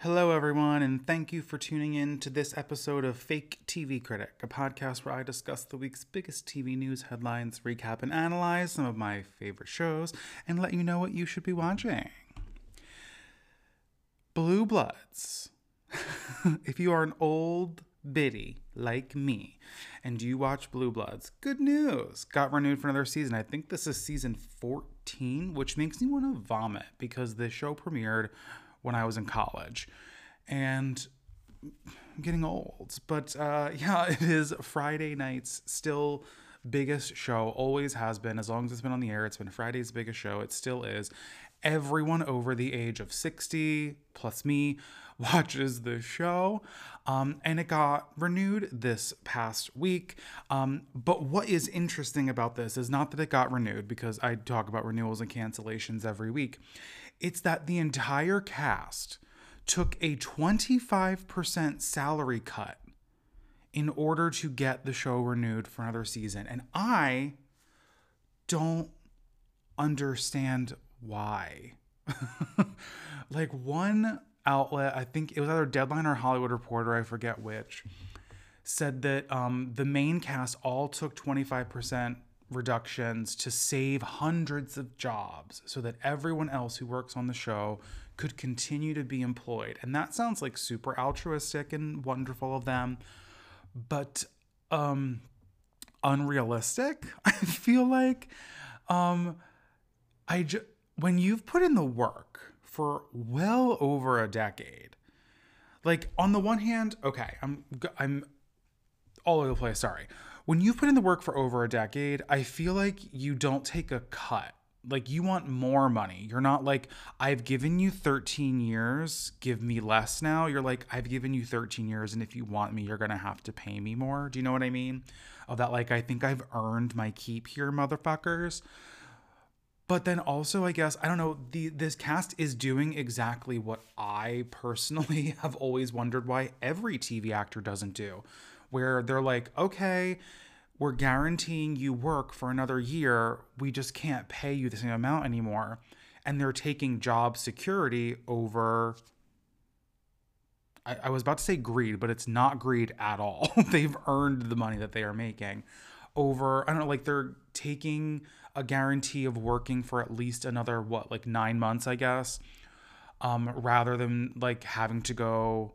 Hello, everyone, and thank you for tuning in to this episode of Fake TV Critic, a podcast where I discuss the week's biggest TV news headlines, recap and analyze some of my favorite shows, and let you know what you should be watching. Blue Bloods. if you are an old biddy like me and you watch Blue Bloods, good news. Got renewed for another season. I think this is season 14, which makes me want to vomit because the show premiered when I was in college. And I'm getting old. But uh, yeah, it is Friday nights, still biggest show, always has been. As long as it's been on the air, it's been Friday's biggest show. It still is. Everyone over the age of 60, plus me, watches the show. Um, and it got renewed this past week. Um, but what is interesting about this is not that it got renewed, because I talk about renewals and cancellations every week. It's that the entire cast took a 25% salary cut in order to get the show renewed for another season. And I don't understand why. like one outlet, I think it was either Deadline or Hollywood Reporter, I forget which, said that um, the main cast all took 25% reductions to save hundreds of jobs so that everyone else who works on the show could continue to be employed. And that sounds like super altruistic and wonderful of them, but um unrealistic. I feel like um I just when you've put in the work for well over a decade. Like on the one hand, okay, I'm I'm all over the place, sorry when you've put in the work for over a decade, I feel like you don't take a cut. Like you want more money. You're not like, I've given you 13 years, give me less now. You're like, I've given you 13 years, and if you want me, you're gonna have to pay me more. Do you know what I mean? Of that, like, I think I've earned my keep here, motherfuckers. But then also, I guess, I don't know, the this cast is doing exactly what I personally have always wondered why every TV actor doesn't do where they're like, okay, we're guaranteeing you work for another year. We just can't pay you the same amount anymore. And they're taking job security over. I, I was about to say greed, but it's not greed at all. They've earned the money that they are making over, I don't know, like they're taking a guarantee of working for at least another, what, like nine months, I guess, um, rather than like having to go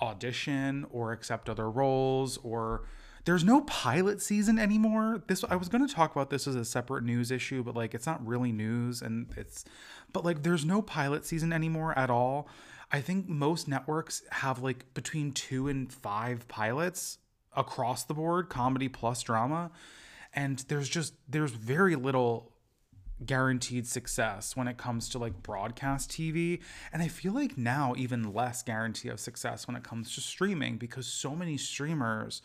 audition or accept other roles or there's no pilot season anymore. This I was going to talk about this as a separate news issue, but like it's not really news and it's but like there's no pilot season anymore at all. I think most networks have like between 2 and 5 pilots across the board, comedy plus drama, and there's just there's very little guaranteed success when it comes to like broadcast TV. And I feel like now even less guarantee of success when it comes to streaming because so many streamers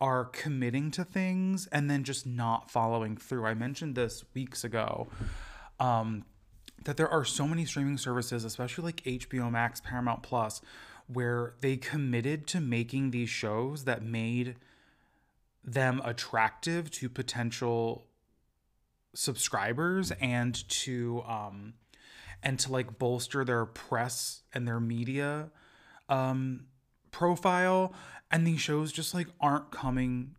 are committing to things and then just not following through. I mentioned this weeks ago. Um, that there are so many streaming services, especially like HBO Max, Paramount Plus, where they committed to making these shows that made them attractive to potential subscribers and to um and to like bolster their press and their media um profile and these shows just like aren't coming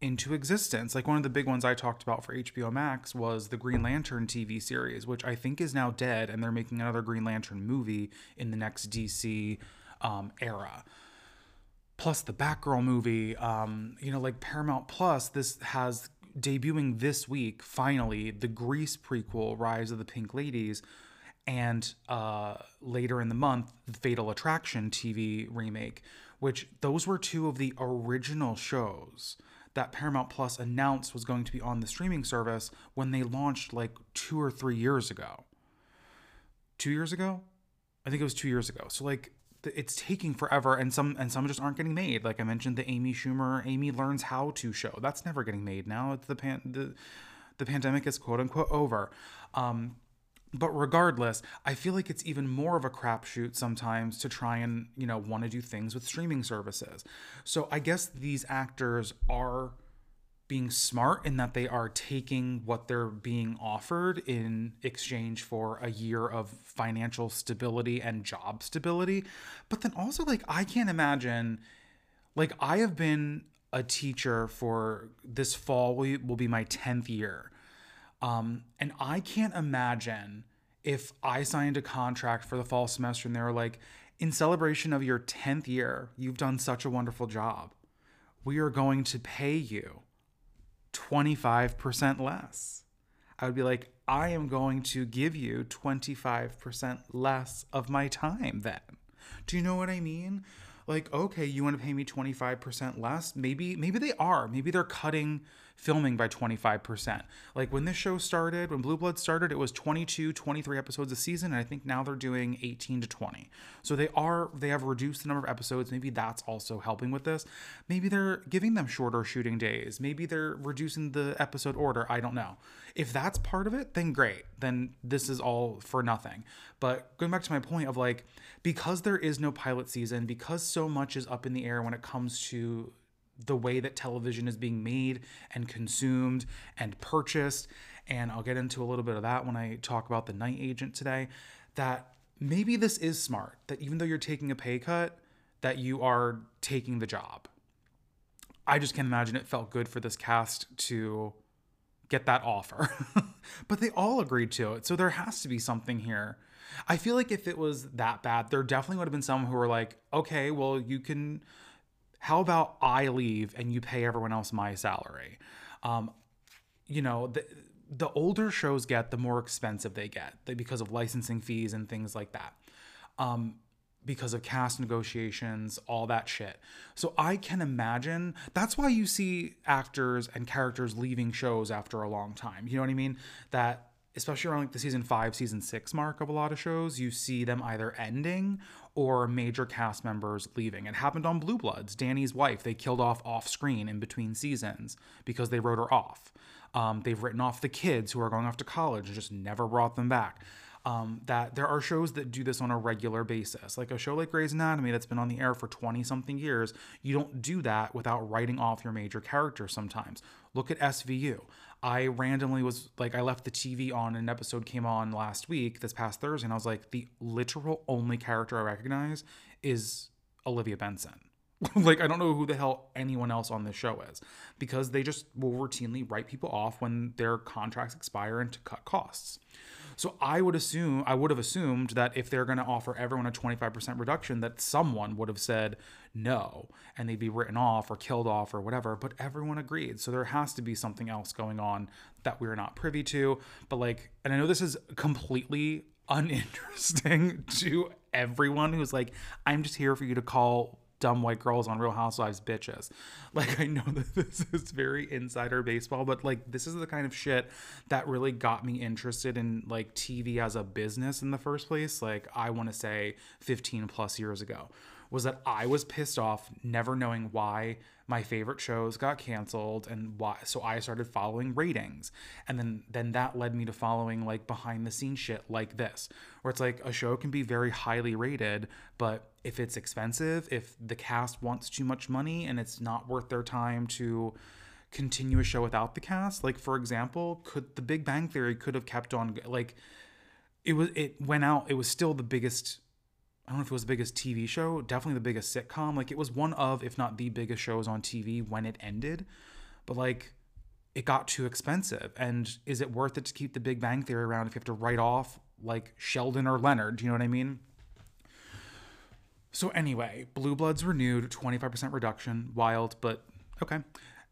into existence. Like one of the big ones I talked about for HBO Max was the Green Lantern TV series, which I think is now dead, and they're making another Green Lantern movie in the next DC um, era. Plus the Batgirl movie, um, you know, like Paramount Plus, this has debuting this week, finally, the Grease prequel, Rise of the Pink Ladies, and uh, later in the month, the Fatal Attraction TV remake, which those were two of the original shows that Paramount Plus announced was going to be on the streaming service when they launched like two or three years ago. Two years ago? I think it was two years ago. So, like, it's taking forever and some and some just aren't getting made like i mentioned the amy schumer amy learns how to show that's never getting made now it's the pan the, the pandemic is quote unquote over um but regardless i feel like it's even more of a crapshoot sometimes to try and you know want to do things with streaming services so i guess these actors are being smart in that they are taking what they're being offered in exchange for a year of financial stability and job stability. But then also, like, I can't imagine, like, I have been a teacher for this fall will, be my 10th year. Um, and I can't imagine if I signed a contract for the fall semester and they were like, in celebration of your 10th year, you've done such a wonderful job. We are going to pay you 25% less. I would be like, I am going to give you 25% less of my time then. Do you know what I mean? Like, okay, you want to pay me 25% less? Maybe maybe they are. Maybe they're cutting filming by 25%. Like when this show started, when Blue Blood started, it was 22, 23 episodes a season, and I think now they're doing 18 to 20. So they are they have reduced the number of episodes. Maybe that's also helping with this. Maybe they're giving them shorter shooting days. Maybe they're reducing the episode order. I don't know. If that's part of it, then great. Then this is all for nothing. But going back to my point of like because there is no pilot season, because so much is up in the air when it comes to the way that television is being made and consumed and purchased. And I'll get into a little bit of that when I talk about the night agent today. That maybe this is smart, that even though you're taking a pay cut, that you are taking the job. I just can't imagine it felt good for this cast to get that offer. but they all agreed to it. So there has to be something here. I feel like if it was that bad, there definitely would have been some who were like, okay, well, you can how about I leave and you pay everyone else my salary? Um, you know, the, the older shows get, the more expensive they get because of licensing fees and things like that. Um, because of cast negotiations, all that shit. So I can imagine that's why you see actors and characters leaving shows after a long time. You know what I mean? That especially around like the season five, season six mark of a lot of shows, you see them either ending or major cast members leaving. It happened on Blue Bloods. Danny's wife, they killed off off screen in between seasons because they wrote her off. Um, they've written off the kids who are going off to college and just never brought them back. Um, that there are shows that do this on a regular basis. Like a show like Grey's Anatomy that's been on the air for 20 something years, you don't do that without writing off your major characters sometimes. Look at SVU. I randomly was like, I left the TV on, and an episode came on last week, this past Thursday, and I was like, the literal only character I recognize is Olivia Benson. like, I don't know who the hell anyone else on this show is because they just will routinely write people off when their contracts expire and to cut costs. So I would assume, I would have assumed that if they're going to offer everyone a 25% reduction, that someone would have said no and they'd be written off or killed off or whatever. But everyone agreed. So there has to be something else going on that we're not privy to. But like, and I know this is completely uninteresting to everyone who's like, I'm just here for you to call dumb white girls on Real Housewives bitches. Like I know that this is very insider baseball, but like this is the kind of shit that really got me interested in like TV as a business in the first place. Like I want to say 15 plus years ago was that I was pissed off never knowing why my favorite shows got canceled and why so I started following ratings. And then then that led me to following like behind the scenes shit like this, where it's like a show can be very highly rated, but if it's expensive, if the cast wants too much money and it's not worth their time to continue a show without the cast, like for example, could The Big Bang Theory could have kept on like it was it went out, it was still the biggest I don't know if it was the biggest TV show, definitely the biggest sitcom. Like it was one of, if not the biggest shows on TV when it ended. But like it got too expensive. And is it worth it to keep the Big Bang Theory around if you have to write off like Sheldon or Leonard? Do you know what I mean? So anyway, Blue Bloods renewed, 25% reduction, wild, but okay.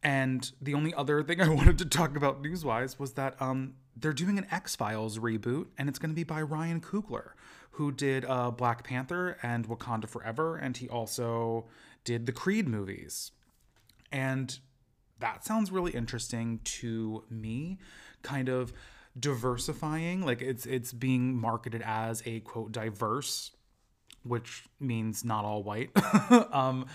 And the only other thing I wanted to talk about news-wise was that um, they're doing an X Files reboot, and it's going to be by Ryan Coogler, who did uh, Black Panther and Wakanda Forever, and he also did the Creed movies. And that sounds really interesting to me, kind of diversifying. Like it's it's being marketed as a quote diverse which means not all white, um,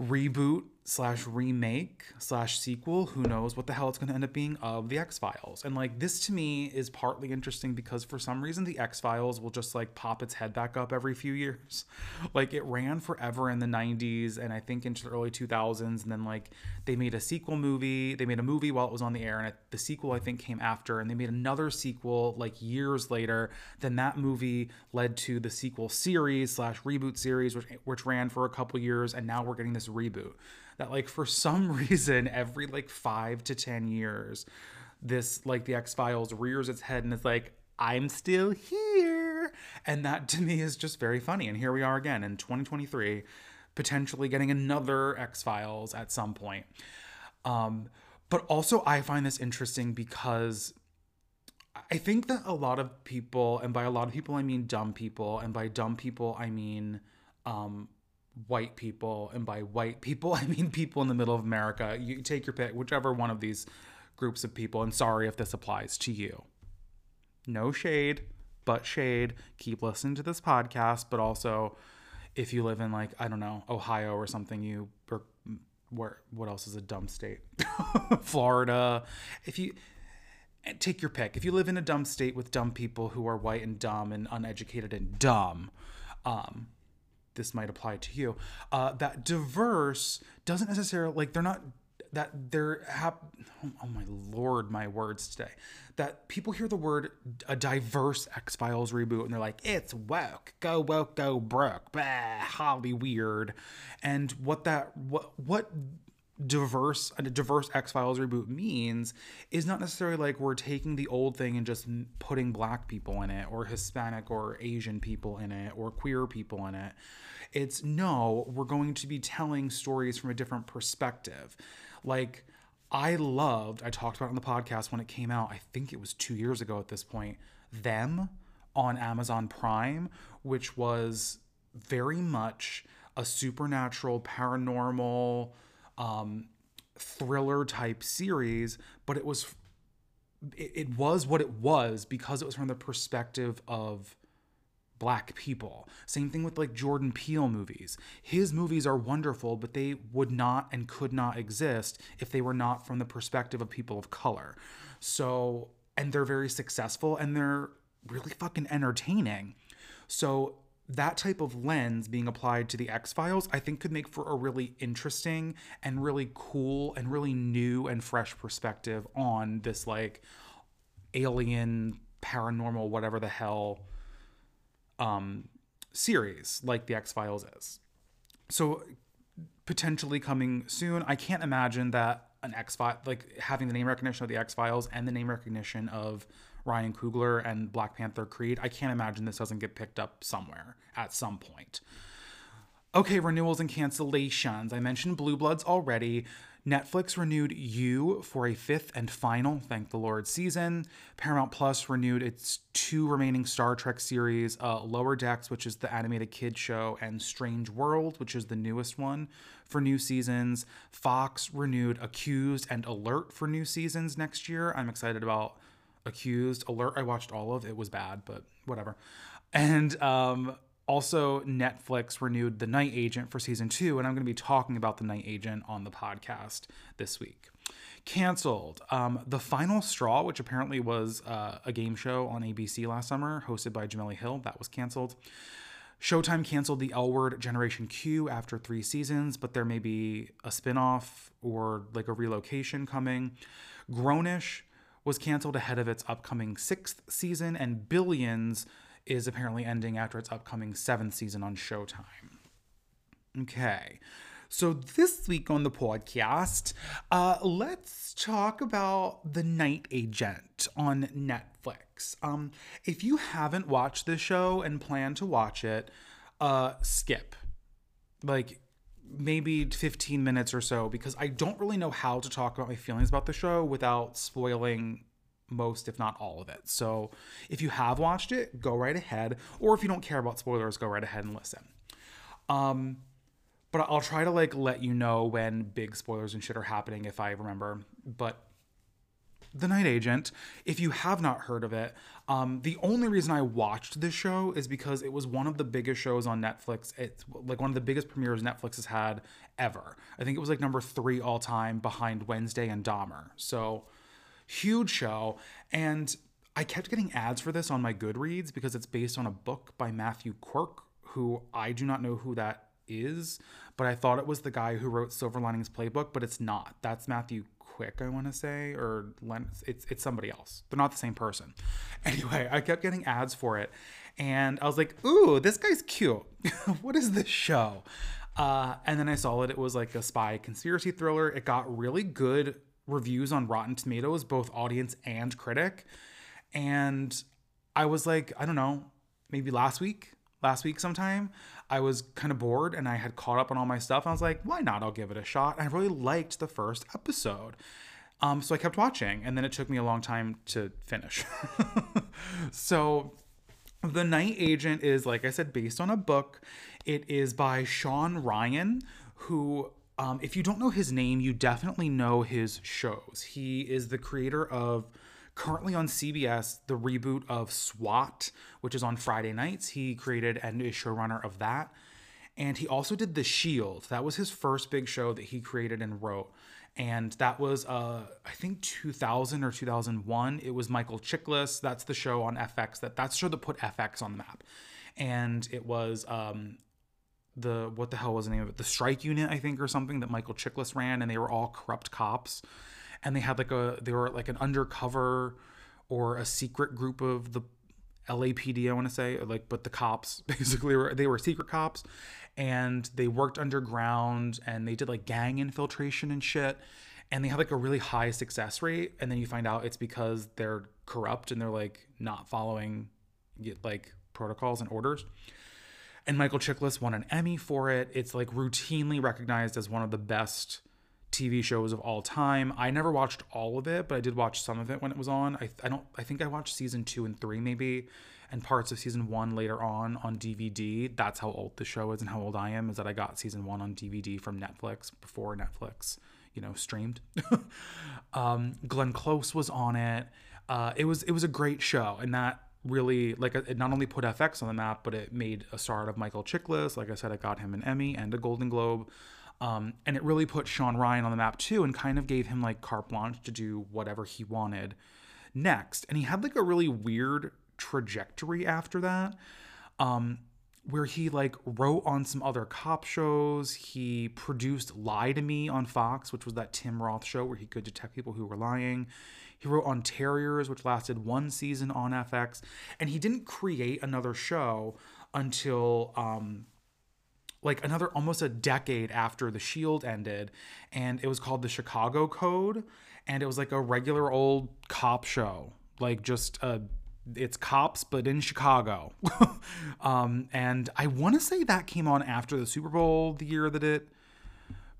reboot slash remake slash sequel who knows what the hell it's going to end up being of the x-files. And like this to me is partly interesting because for some reason the x-files will just like pop its head back up every few years. Like it ran forever in the 90s and i think into the early 2000s and then like they made a sequel movie they made a movie while it was on the air and it, the sequel i think came after and they made another sequel like years later. Then that movie led to the sequel series slash reboot series which, which ran for a couple years and now we're getting this reboot that like for some reason every like five to ten years this like the x-files rears its head and it's like i'm still here. And that to me is just very funny. And here we are again in 2023 potentially getting another x-files at some point. Um, but also i find this interesting because i think that a lot of people and by a lot of people i mean dumb people and by dumb people i mean um, white people, and by white people, I mean people in the middle of America. You take your pick, whichever one of these groups of people, and sorry if this applies to you. No shade, but shade. Keep listening to this podcast, but also if you live in like, I don't know, Ohio or something, you or where what else is a dumb state? Florida. If you take your pick. If you live in a dumb state with dumb people who are white and dumb and uneducated and dumb, um, this might apply to you. Uh, that diverse doesn't necessarily like they're not that they're hap- oh my lord my words today. That people hear the word a diverse x-files reboot and they're like it's woke. Go woke go broke. Bah, holly weird. And what that what what diverse a diverse x-files reboot means is not necessarily like we're taking the old thing and just putting black people in it or hispanic or asian people in it or queer people in it it's no, we're going to be telling stories from a different perspective. Like, I loved, I talked about on the podcast when it came out, I think it was two years ago at this point, Them on Amazon Prime, which was very much a supernatural, paranormal, um, thriller type series, but it was it, it was what it was because it was from the perspective of black people. Same thing with like Jordan Peele movies. His movies are wonderful, but they would not and could not exist if they were not from the perspective of people of color. So, and they're very successful and they're really fucking entertaining. So, that type of lens being applied to the X Files, I think could make for a really interesting and really cool and really new and fresh perspective on this like alien, paranormal, whatever the hell um, series like the X Files is. So potentially coming soon. I can't imagine that an X File like having the name recognition of the X Files and the name recognition of Ryan Coogler and Black Panther Creed. I can't imagine this doesn't get picked up somewhere at some point. Okay, renewals and cancellations. I mentioned Blue Bloods already. Netflix renewed You for a fifth and final, thank the Lord, season. Paramount Plus renewed its two remaining Star Trek series, uh, Lower Decks, which is the animated kid show, and Strange World, which is the newest one, for new seasons. Fox renewed Accused and Alert for new seasons next year. I'm excited about Accused. Alert, I watched all of it, was bad, but whatever. And um, also, Netflix renewed The Night Agent for season two, and I'm going to be talking about The Night Agent on the podcast this week. Canceled. Um, the Final Straw, which apparently was uh, a game show on ABC last summer, hosted by Jemele Hill, that was canceled. Showtime canceled the L Word Generation Q after three seasons, but there may be a spin off or like a relocation coming. Grownish was canceled ahead of its upcoming sixth season, and Billions is apparently ending after its upcoming seventh season on Showtime. Okay. So this week on the podcast, uh, let's talk about The Night Agent on Netflix. Um, if you haven't watched this show and plan to watch it, uh, skip. Like maybe 15 minutes or so because I don't really know how to talk about my feelings about the show without spoiling most, if not all of it. So if you have watched it, go right ahead. Or if you don't care about spoilers, go right ahead and listen. Um, but I'll try to like let you know when big spoilers and shit are happening if I remember. But The Night Agent. If you have not heard of it, um, the only reason I watched this show is because it was one of the biggest shows on Netflix. It's like one of the biggest premieres Netflix has had ever. I think it was like number three all time behind Wednesday and Dahmer. So huge show. And I kept getting ads for this on my Goodreads because it's based on a book by Matthew Quirk, who I do not know who that is, but I thought it was the guy who wrote Silver Linings Playbook, but it's not. That's Matthew Quick, I want to say, or it's it's somebody else. They're not the same person. Anyway, I kept getting ads for it, and I was like, "Ooh, this guy's cute. what is this show?" Uh, and then I saw that it was like a spy conspiracy thriller. It got really good reviews on Rotten Tomatoes, both audience and critic. And I was like, I don't know, maybe last week, last week sometime, I was kind of bored and I had caught up on all my stuff. I was like, why not? I'll give it a shot. And I really liked the first episode. Um, so I kept watching, and then it took me a long time to finish. so, The Night Agent is, like I said, based on a book. It is by Shawn Ryan, who, um, if you don't know his name, you definitely know his shows. He is the creator of currently on CBS, the reboot of SWAT, which is on Friday nights. He created and is showrunner of that. And he also did The Shield. That was his first big show that he created and wrote. And that was, uh, I think, 2000 or 2001. It was Michael Chiklis. That's the show on FX. That that's the show that put FX on the map. And it was um, the what the hell was the name of it? The Strike Unit, I think, or something that Michael Chiklis ran, and they were all corrupt cops and they had like a they were like an undercover or a secret group of the LAPD, I want to say, like, but the cops basically were they were secret cops, and they worked underground and they did like gang infiltration and shit, and they had like a really high success rate, and then you find out it's because they're corrupt and they're like not following like protocols and orders. And Michael Chiklis won an Emmy for it. It's like routinely recognized as one of the best TV shows of all time. I never watched all of it, but I did watch some of it when it was on. I, I don't I think I watched season 2 and 3 maybe and parts of season 1 later on on DVD. That's how old the show is and how old I am is that I got season 1 on DVD from Netflix before Netflix, you know, streamed. um, Glenn Close was on it. Uh, it was it was a great show and that really like it not only put FX on the map, but it made a start of Michael Chiklis. Like I said, I got him an Emmy and a Golden Globe. Um, and it really put Shawn Ryan on the map too and kind of gave him like carte blanche to do whatever he wanted next. And he had like a really weird trajectory after that. Um, where he like wrote on some other cop shows. He produced Lie to Me on Fox, which was that Tim Roth show where he could detect people who were lying. He wrote on Terriers, which lasted one season on FX, and he didn't create another show until um, like another almost a decade after the shield ended and it was called the chicago code and it was like a regular old cop show. Like just uh it's cops but in chicago. Um and i want to say that came on after the super bowl the year that it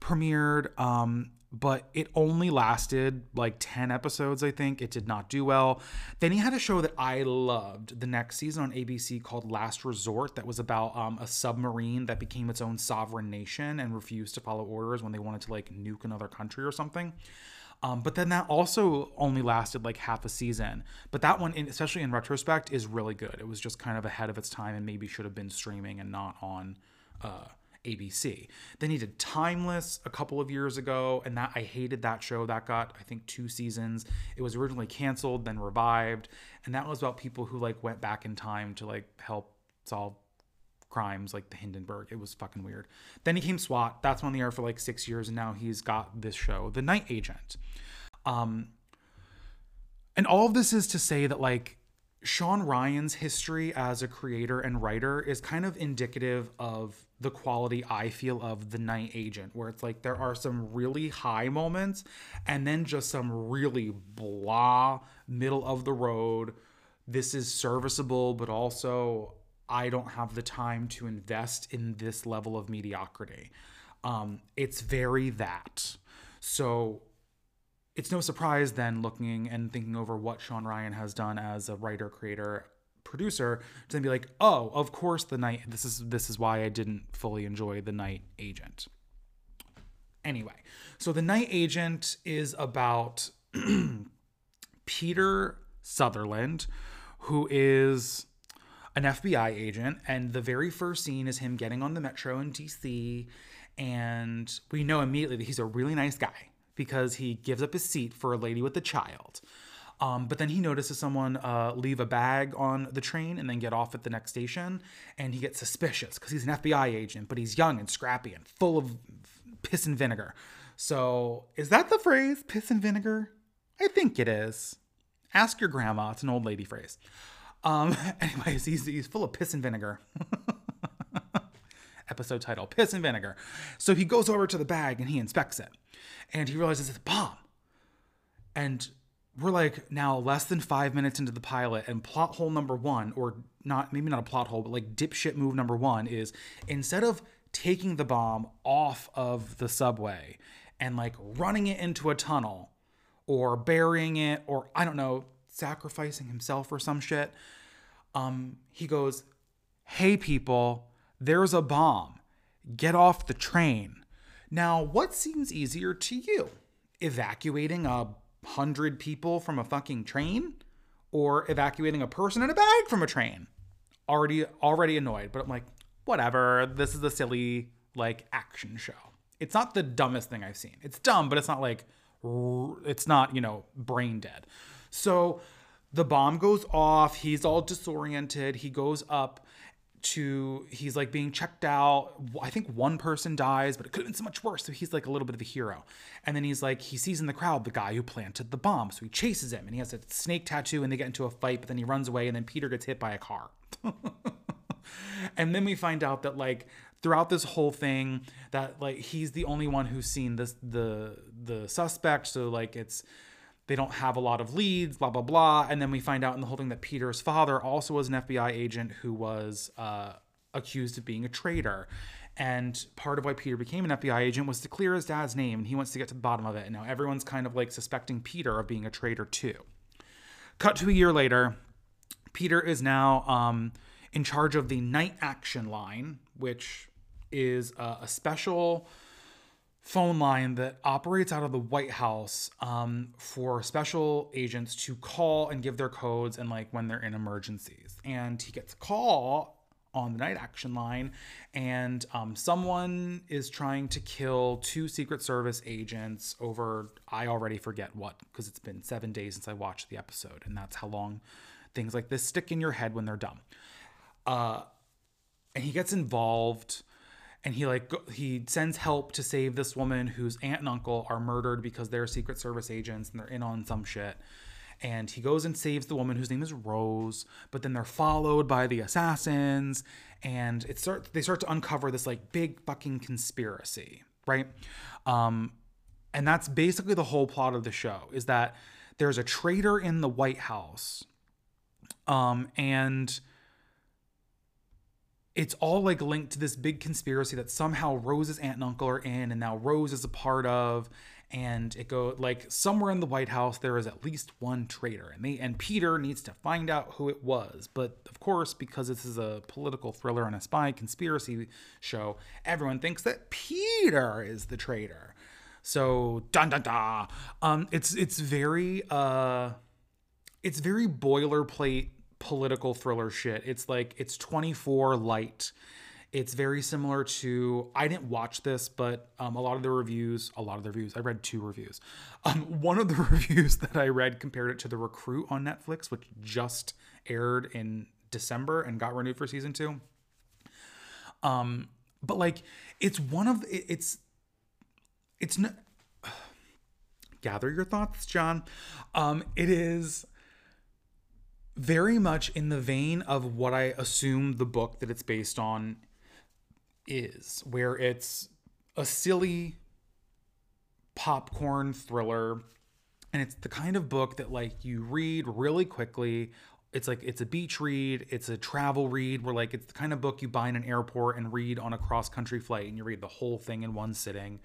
premiered. Um but it only lasted like 10 episodes, I think. It did not do well. Then he had a show that I loved the next season on ABC called Last Resort, that was about um, a submarine that became its own sovereign nation and refused to follow orders when they wanted to like nuke another country or something. Um, but then that also only lasted like half a season. But that one, especially in retrospect, is really good. It was just kind of ahead of its time and maybe should have been streaming and not on. Uh, ABC. Then he did Timeless a couple of years ago, and that I hated that show. That got I think two seasons. It was originally canceled, then revived, and that was about people who like went back in time to like help solve crimes like the Hindenburg. It was fucking weird. Then he came SWAT. That's on the air for like six years, and now he's got this show, The Night Agent. Um, and all of this is to say that like Shawn Ryan's history as a creator and writer is kind of indicative of the quality I feel of The Night Agent, where it's like there are some really high moments and then just some really blah, middle of the road. This is serviceable, but also I don't have the time to invest in this level of mediocrity. Um, it's very that. So it's no surprise then looking and thinking over what Shawn Ryan has done as a writer, creator, producer to then be like, oh, of course the night this is this is why I didn't fully enjoy the night agent. Anyway, so the night agent is about Peter Sutherland, who is an FBI agent. And the very first scene is him getting on the metro in DC. And we know immediately that he's a really nice guy because he gives up his seat for a lady with a child. Um, but then he notices someone uh, leave a bag on the train and then get off at the next station. And he gets suspicious because he's an FBI agent, but he's young and scrappy and full of piss and vinegar. So, is that the phrase, piss and vinegar? I think it is. Ask your grandma. It's an old lady phrase. Um, anyways, he's, he's full of piss and vinegar. Episode title Piss and Vinegar. So he goes over to the bag and he inspects it. And he realizes it's a bomb. And we're like now less than five minutes into the pilot, and plot hole number one, or not, maybe not a plot hole, but like dipshit move number one is instead of taking the bomb off of the subway and like running it into a tunnel or burying it or I don't know, sacrificing himself or some shit, um, he goes, Hey people, there's a bomb. Get off the train. Now, what seems easier to you? Evacuating a hundred people from a fucking train? Or evacuating a person in a bag from a train? Already already annoyed, but I'm like, whatever. This is a silly like action show. It's not the dumbest thing I've seen. It's dumb, but it's not like it's not, you know, brain dead. So the bomb goes off. He's all disoriented. He goes up to, he's like being checked out. I think one person dies, but it could have been so much worse. So he's like a little bit of a hero. And then he's like, he sees in the crowd the guy who planted the bomb. So he chases him and he has a snake tattoo and they get into a fight, but then he runs away and then Peter gets hit by a car. and then we find out that like throughout this whole thing that like he's the only one who's seen this the the suspect so like it's they don't have a lot of leads blah blah blah. And then we find out in the whole thing that peter's father also was an fbi agent who was uh, accused of being a traitor. And part of why peter became an fbi agent was to clear his dad's name and he wants to get to the bottom of it. And now everyone's kind of like suspecting peter of being a traitor too. Cut to a year later peter is now um, in charge of the night action line which is a, a special phone line that operates out of the White House um, for special agents to call and give their codes and like when they're in emergencies. And he gets a call on the night action line, and um, someone is trying to kill two Secret Service agents over I already forget what because it's been seven days since I watched the episode, and that's how long things like this stick in your head when they're dumb. Uh, and he gets involved and he like he sends help to save this woman whose aunt and uncle are murdered because they're secret service agents and they're in on some shit. And he goes and saves the woman whose name is Rose but then they're followed by the assassins and it start they start to uncover this like big fucking conspiracy right? Um and that's basically the whole plot of the show is that there's a traitor in the White House um and it's all like linked to this big conspiracy that somehow Rose's aunt and uncle are in, and now Rose is a part of. And it go like somewhere in the White House there is at least one traitor, and they and Peter needs to find out who it was. But of course, because this is a political thriller and a spy conspiracy show, everyone thinks that Peter is the traitor. So dun dun dun. Um, it's it's very uh, it's very boilerplate political thriller shit. It's like it's 24 light. It's very similar to I didn't watch this, but um, a lot of the reviews, a lot of the reviews, I read two reviews. Um, one of the reviews that I read compared it to The Recruit on Netflix, which just aired in December and got renewed for season two. Um, but like it's one of it's it's not. Gather your thoughts, John. Um, it is very much in the vein of what I assume the book that it's based on is, where it's a silly popcorn thriller. And it's the kind of book that like you read really quickly. It's like it's a beach read, it's a travel read where like it's the kind of book you buy in an airport and read on a cross country flight and you read the whole thing in one sitting.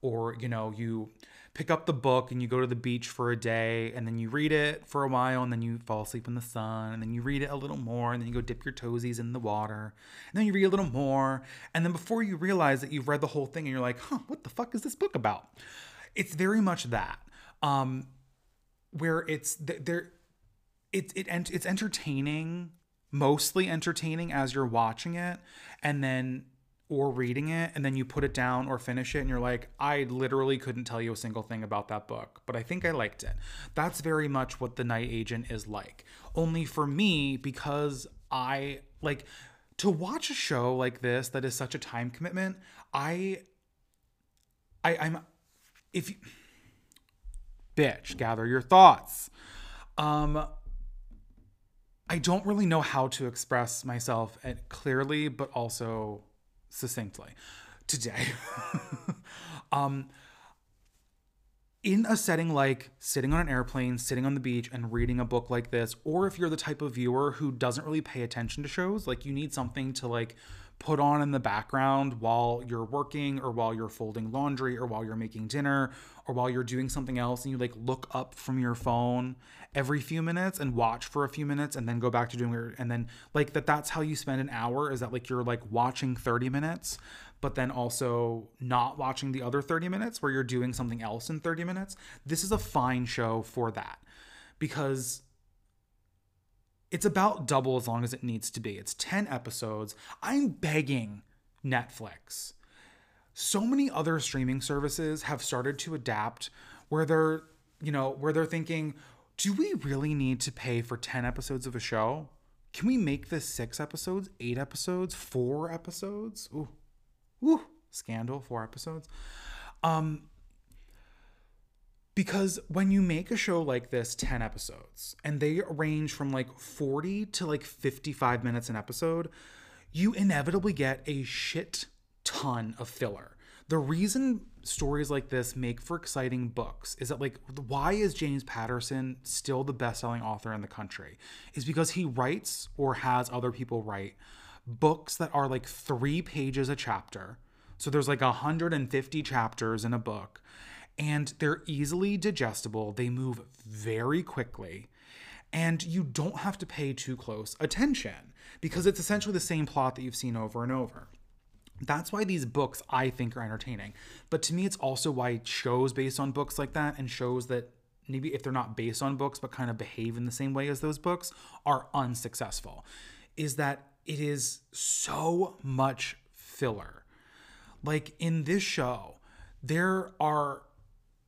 Or, you know, you pick up the book and you go to the beach for a day and then you read it for a while and then you fall asleep in the sun and then you read it a little more and then you go dip your toesies in the water and then you read a little more and then before you realize that you've read the whole thing and you're like huh what the fuck is this book about? It's very much that um where it's there it, it it's entertaining mostly entertaining as you're watching it and then or reading it and then you put it down or finish it and you're like I literally couldn't tell you a single thing about that book but I think I liked it. That's very much what The Night Agent is like. Only for me because I like to watch a show like this that is such a time commitment, I I I'm if you, bitch, gather your thoughts. Um I don't really know how to express myself clearly but also succinctly today. um in a setting like sitting on an airplane, sitting on the beach, and reading a book like this, or if you're the type of viewer who doesn't really pay attention to shows, like you need something to like put on in the background while you're working or while you're folding laundry or while you're making dinner or while you're doing something else and you like look up from your phone every few minutes and watch for a few minutes and then go back to doing it and then like that that's how you spend an hour is that like you're like watching 30 minutes but then also not watching the other 30 minutes where you're doing something else in 30 minutes. This is a fine show for that because it's about double as long as it needs to be. It's 10 episodes. I'm begging Netflix. So many other streaming services have started to adapt where they're, you know, where they're thinking, do we really need to pay for 10 episodes of a show? Can we make this six episodes, eight episodes, four episodes? Ooh, Woo, scandal, four episodes. Um, because when you make a show like this 10 episodes and they range from like 40 to like 55 minutes an episode you inevitably get a shit ton of filler the reason stories like this make for exciting books is that like why is james patterson still the best-selling author in the country is because he writes or has other people write books that are like three pages a chapter. So there's like 150 chapters in a book, and they're easily digestible. They move very quickly, and you don't have to pay too close attention because it's essentially the same plot that you've seen over and over. That's why these books I think are entertaining. But to me, it's also why shows based on books like that and shows that maybe if they're not based on books but kind of behave in the same way as those books are unsuccessful. Is that it is so much filler. Like in this show, there are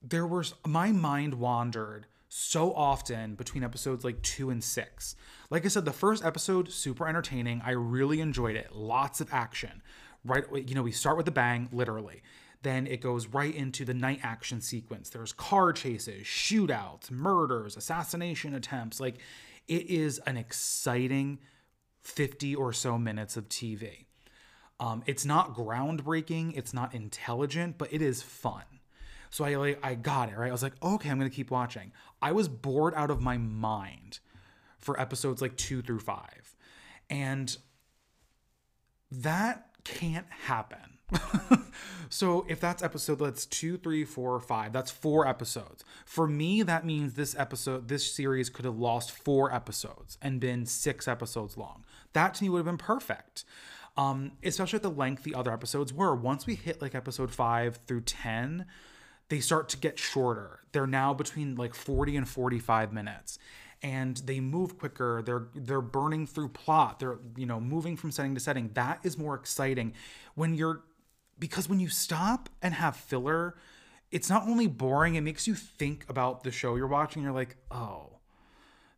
there was my mind wandered so often between episodes like 2 and 6. Like I said the first episode super entertaining. I really enjoyed it. Lots of action. Right you know, we start with a bang literally. Then it goes right into the night action sequence. There's car chases, shootouts, murders, assassination attempts. Like it is an exciting 50 or so minutes of TV. Um, it's not groundbreaking, it's not intelligent, but it is fun. So I like I got it right. I was like, okay, I'm gonna keep watching. I was bored out of my mind for episodes like two through five, and that can't happen. So if that's episode that's two three four five that's four episodes. For me that means this episode this series could have lost four episodes and been six episodes long. That to me would have been perfect. Um, especially at the length the other episodes were. Once we hit like episode five through 10 they start to get shorter. They're now between like 40 and 45 minutes and they move quicker they're they're burning through plot they're you know moving from setting to setting that is more exciting when you're because when you stop and have filler, it's not only boring, it makes you think about the show you're watching. You're like, oh,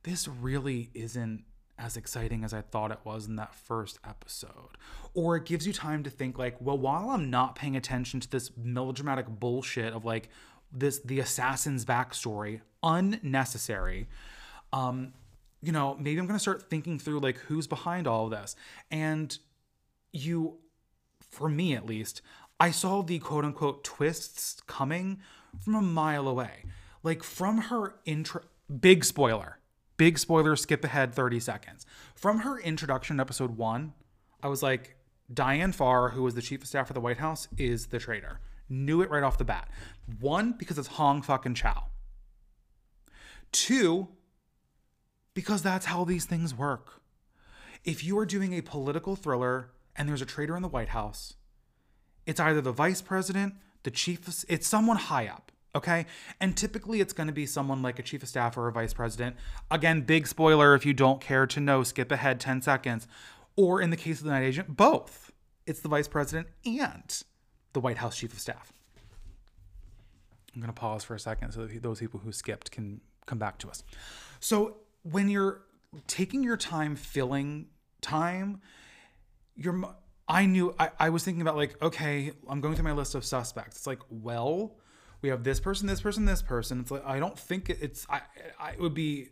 this really isn't as exciting as I thought it was in that first episode. Or it gives you time to think, like, well, while I'm not paying attention to this melodramatic bullshit of like this, the assassin's backstory, unnecessary. Um, you know, maybe I'm gonna start thinking through like who's behind all of this. And you for me at least, I saw the quote unquote twists coming from a mile away. Like from her intro, big spoiler, big spoiler, skip ahead 30 seconds. From her introduction, episode one, I was like, Diane Farr, who was the chief of staff for the White House, is the traitor. Knew it right off the bat. One, because it's Hong fucking Chau. Two, because that's how these things work. If you are doing a political thriller and there's a traitor in the White House, it's either the vice president, the chief, it's someone high up. Okay. And typically it's to be someone like a chief of staff or a vice president. Again, big spoiler if you don't care to know, skip ahead 10 seconds. Or in the case of the night agent, both. It's the vice president and the White House chief of staff. I'm going to pause for a second so that those people who skipped can come back to us. So when you're taking your time filling time, you're I knew I, I was thinking about like, okay, I'm going through my list of suspects. It's like, well, we have this person, this person, this person. It's like I don't think it's I, I it would be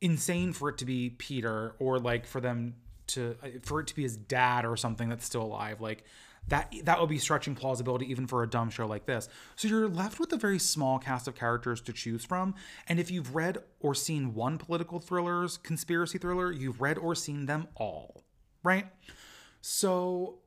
insane for it to be Peter or like for them to for it to be his dad or something that's still alive. Like that that would be stretching plausibility even for a dumb show like this. So you're left with a very small cast of characters to choose from. And if you've read or seen one political thrillers, conspiracy thriller, you've read or seen them all, right? So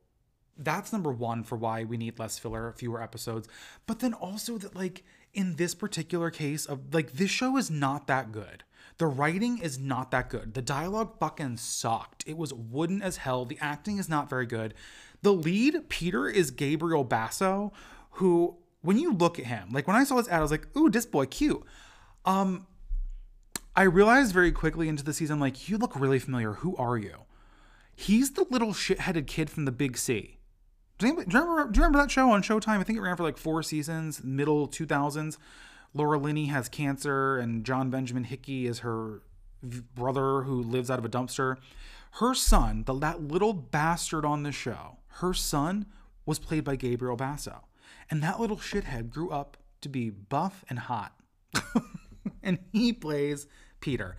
that's number one for why we need less filler, fewer episodes. But then also that, like, in this particular case of like this show is not that good. The writing is not that good. The dialogue fucking sucked. It was wooden as hell. The acting is not very good. The lead, Peter, is Gabriel Basso, who, when you look at him, like when I saw this ad, I was like, ooh, this boy cute. Um, I realized very quickly into the season, like, you look really familiar. Who are you? He's the little shit-headed kid from the Big C. Do you, remember, do you remember that show on Showtime? I think it ran for like four seasons, middle 2000s. Laura Linney has cancer, and John Benjamin Hickey is her brother who lives out of a dumpster. Her son, the, that little bastard on the show, her son was played by Gabriel Basso. And that little shithead grew up to be buff and hot. and he plays Peter.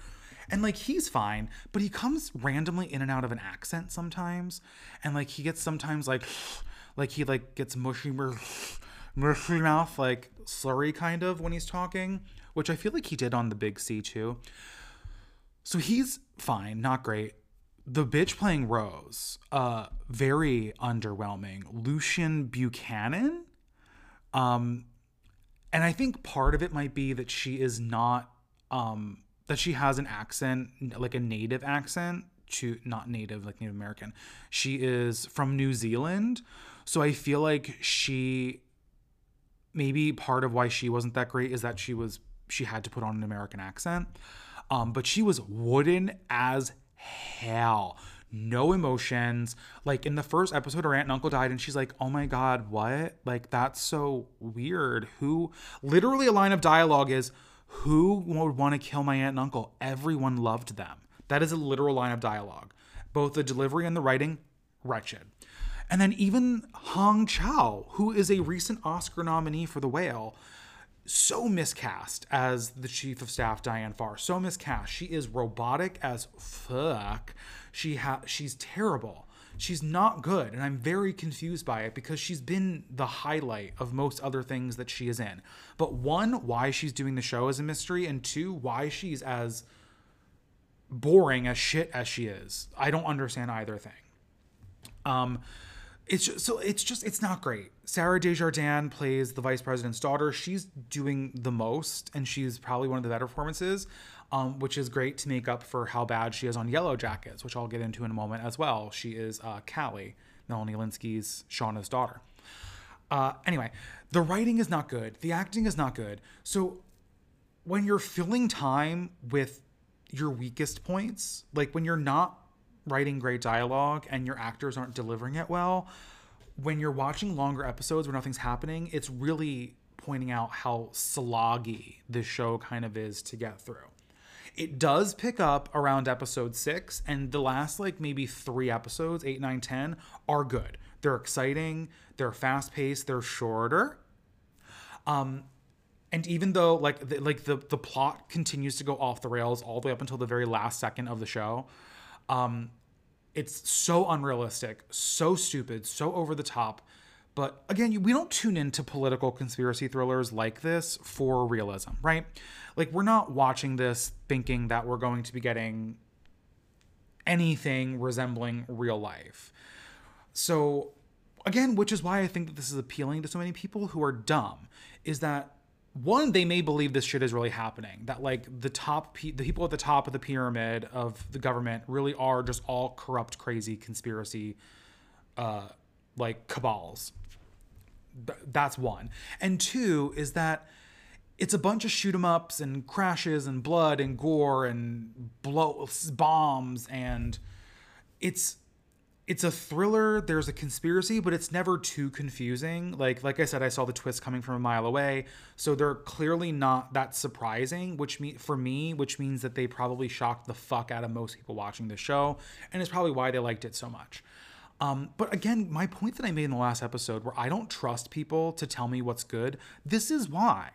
And like he's fine, but he comes randomly in and out of an accent sometimes. And like he gets sometimes like like he like gets mushy mushy mouth, like slurry kind of when he's talking, which I feel like he did on the big C too. So he's fine, not great. The bitch playing Rose, uh, very underwhelming. Luciane Buchanan, um, and I think part of it might be that she is not um that she has an accent like a native accent to not native like native american. She is from new zealand so i feel like she maybe part of why she wasn't that great is that she was she had to put on an american accent. Um, but she was wooden as hell no emotions like in the first episode her aunt and uncle died and she's like oh my god what like that's so weird who literally a line of dialogue is who would want to kill my aunt and uncle? Everyone loved them. That is a literal line of dialogue. Both the delivery and the writing, wretched. And then even Hong Chau, who is a recent Oscar nominee for The Whale, so miscast as the chief of staff Diane Farr. So miscast. She is robotic as fuck. She ha- she's terrible she's not good and i'm very confused by it because she's been the highlight of most other things that she is in but one why she's doing the show is a mystery and two why she's as boring as shit as she is i don't understand either thing um it's just, so it's just it's not great. Sarah Desjardins plays the vice president's daughter. She's doing the most, and she's probably one of the better performances um, which is great to make up for how bad she is on Yellowjackets, which I'll get into in a moment as well. She is uh, Callie, Melanie Lynskey's Shauna's daughter. Uh, anyway, the writing is not good. The acting is not good. So when you're filling time with your weakest points, like when you're not writing great dialogue and your actors aren't delivering it well, when you're watching longer episodes where nothing's happening, it's really pointing out how sloggy this show kind of is to get through. It does pick up around episode six, and the last like maybe three episodes, eight, nine, ten, are good. They're exciting, they're fast paced, they're shorter. Um, and even though like the, like the the plot continues to go off the rails all the way up until the very last second of the show, um, it's so unrealistic, so stupid, so over the top. But again, we don't tune into political conspiracy thrillers like this for realism, right? Like, we're not watching this thinking that we're going to be getting anything resembling real life. So, again, which is why I think that this is appealing to so many people who are dumb, is that one, they may believe this shit is really happening. That like the top, the people at the top of the pyramid of the government really are just all corrupt, crazy conspiracy, uh, like cabals that's one. And two is that it's a bunch of shoot 'em ups and crashes and blood and gore and blow bombs and it's it's a thriller there's a conspiracy but it's never too confusing. Like like i said i saw the twist coming from a mile away. So they're clearly not that surprising which me for me which means that they probably shocked the fuck out of most people watching the show and it's probably why they liked it so much. Um, but again my point that i made in the last episode where i don't trust people to tell me what's good this is why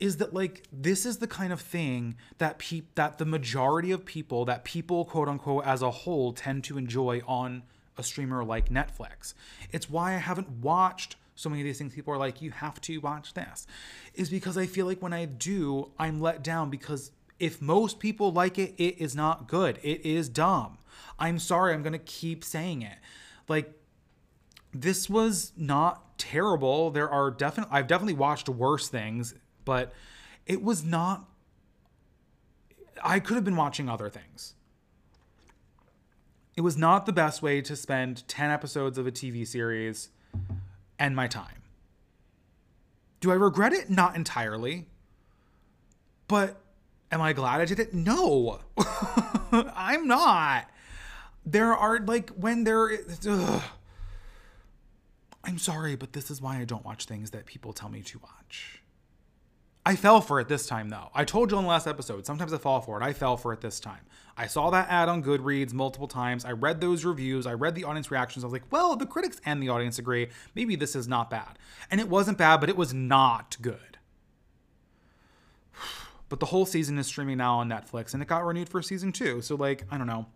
is that like this is the kind of thing that pe- that the majority of people that people quote unquote as a whole tend to enjoy on a streamer like Netflix. It's why I haven't watched so many of these things people are like you have to watch this is because I feel like when I do I'm let down because if most people like it it is not good. It is dumb. I'm sorry, I'm going to keep saying it. Like this was not terrible. There are definitely I've definitely watched worse things, but it was not I could have been watching other things. It was not the best way to spend 10 episodes of a TV series and my time. Do I regret it? Not entirely. But am I glad I did it? No. I'm not. There are like when there is ugh. I'm sorry, but this is why I don't watch things that people tell me to watch. I fell for it this time, though. I told you in the last episode, sometimes I fall for it. I fell for it this time. I saw that ad on Goodreads multiple times. I read those reviews. I read the audience reactions. I was like, well, the critics and the audience agree. Maybe this is not bad. And it wasn't bad, but it was not good. But the whole season is streaming now on Netflix, and it got renewed for season two. So, like, I don't know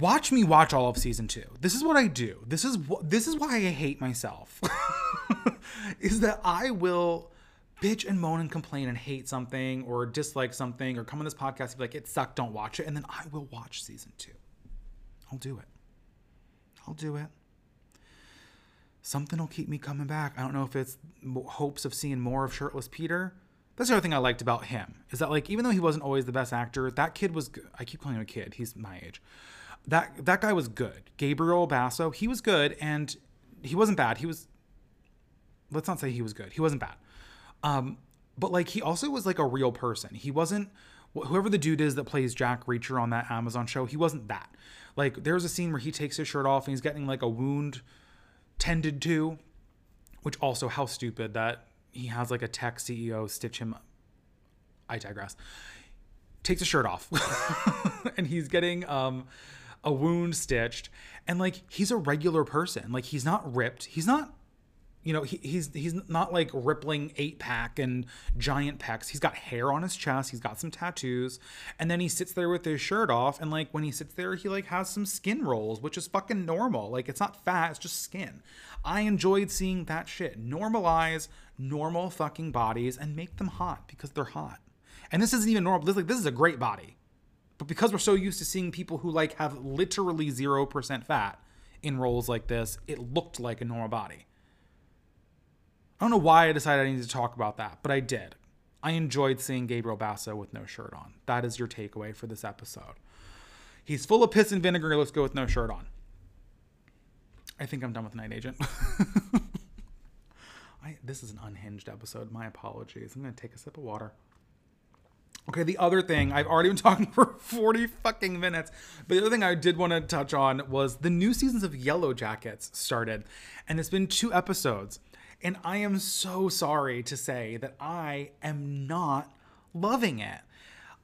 watch me watch all of season two. This is what I do. This is what this is why I hate myself. is that I will bitch and moan and complain and hate something or dislike something or come on this podcast and be like, it sucked, don't watch it. And then I will watch season two. I'll do it. I'll do it. Something will keep me coming back. I don't know if it's hopes of seeing more of shirtless Peter. That's the other thing I liked about him is that like even though he wasn't always the best actor, that kid was. I keep calling him a kid. He's my age. That that guy was good. Gabriel Basso, he was good, and he wasn't bad. He was. Let's not say he was good. He wasn't bad. Um, but like he also was like a real person. He wasn't whoever the dude is that plays Jack Reacher on that Amazon show. He wasn't that. Like there's a scene where he takes his shirt off and he's getting like a wound tended to, which also how stupid that he has like a tech CEO stitch him. I digress. Takes a shirt off, and he's getting um, a wound stitched, and like he's a regular person. Like he's not ripped. He's not you know, he, he's he's not like rippling eight pack and giant pecs. He's got hair on his chest. He's got some tattoos, and then he sits there with his shirt off. And like when he sits there, he like has some skin rolls, which is fucking normal. Like it's not fat, it's just skin. I enjoyed seeing that shit. Normalize normal fucking bodies and make them hot because they're hot. And this isn't even normal. This is like this is a great body, but because we're so used to seeing people who like have literally zero percent fat in roles like this, it looked like a normal body. I don't know why I decided I needed to talk about that, but I did. I enjoyed seeing Gabriel Basso with no shirt on. That is your takeaway for this episode. He's full of piss and vinegar. Let's go with no shirt on. I think I'm done with Night Agent. I, this is an unhinged episode. My apologies. I'm going to take a sip of water. Okay, the other thing, I've already been talking for 40 fucking minutes, but the other thing I did want to touch on was the new seasons of Yellowjackets started, and it's been two episodes. And I am so sorry to say that I am not loving it.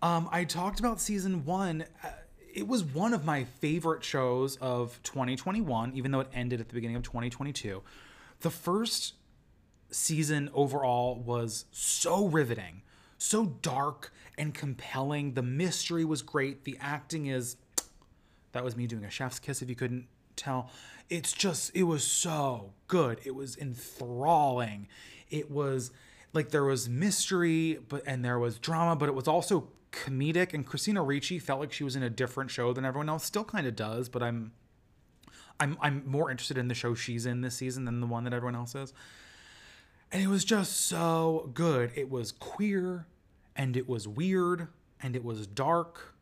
Um, I talked about season one. Uh, it was one of my favorite shows of 2021, even though it ended at the beginning of 2022. The first season overall was so riveting, so dark and compelling. The mystery was great. The acting is. That was me doing a chef's kiss if you couldn't tell it's just it was so good. It was enthralling. It was like there was mystery but and there was drama but it was also comedic. And christina ricci felt like she was in a different show than everyone else. Still kind of does but i'm i'm i'm more interested in the show she's in this season than the one that everyone else is. And it was just so good. It was queer and it was weird and it was dark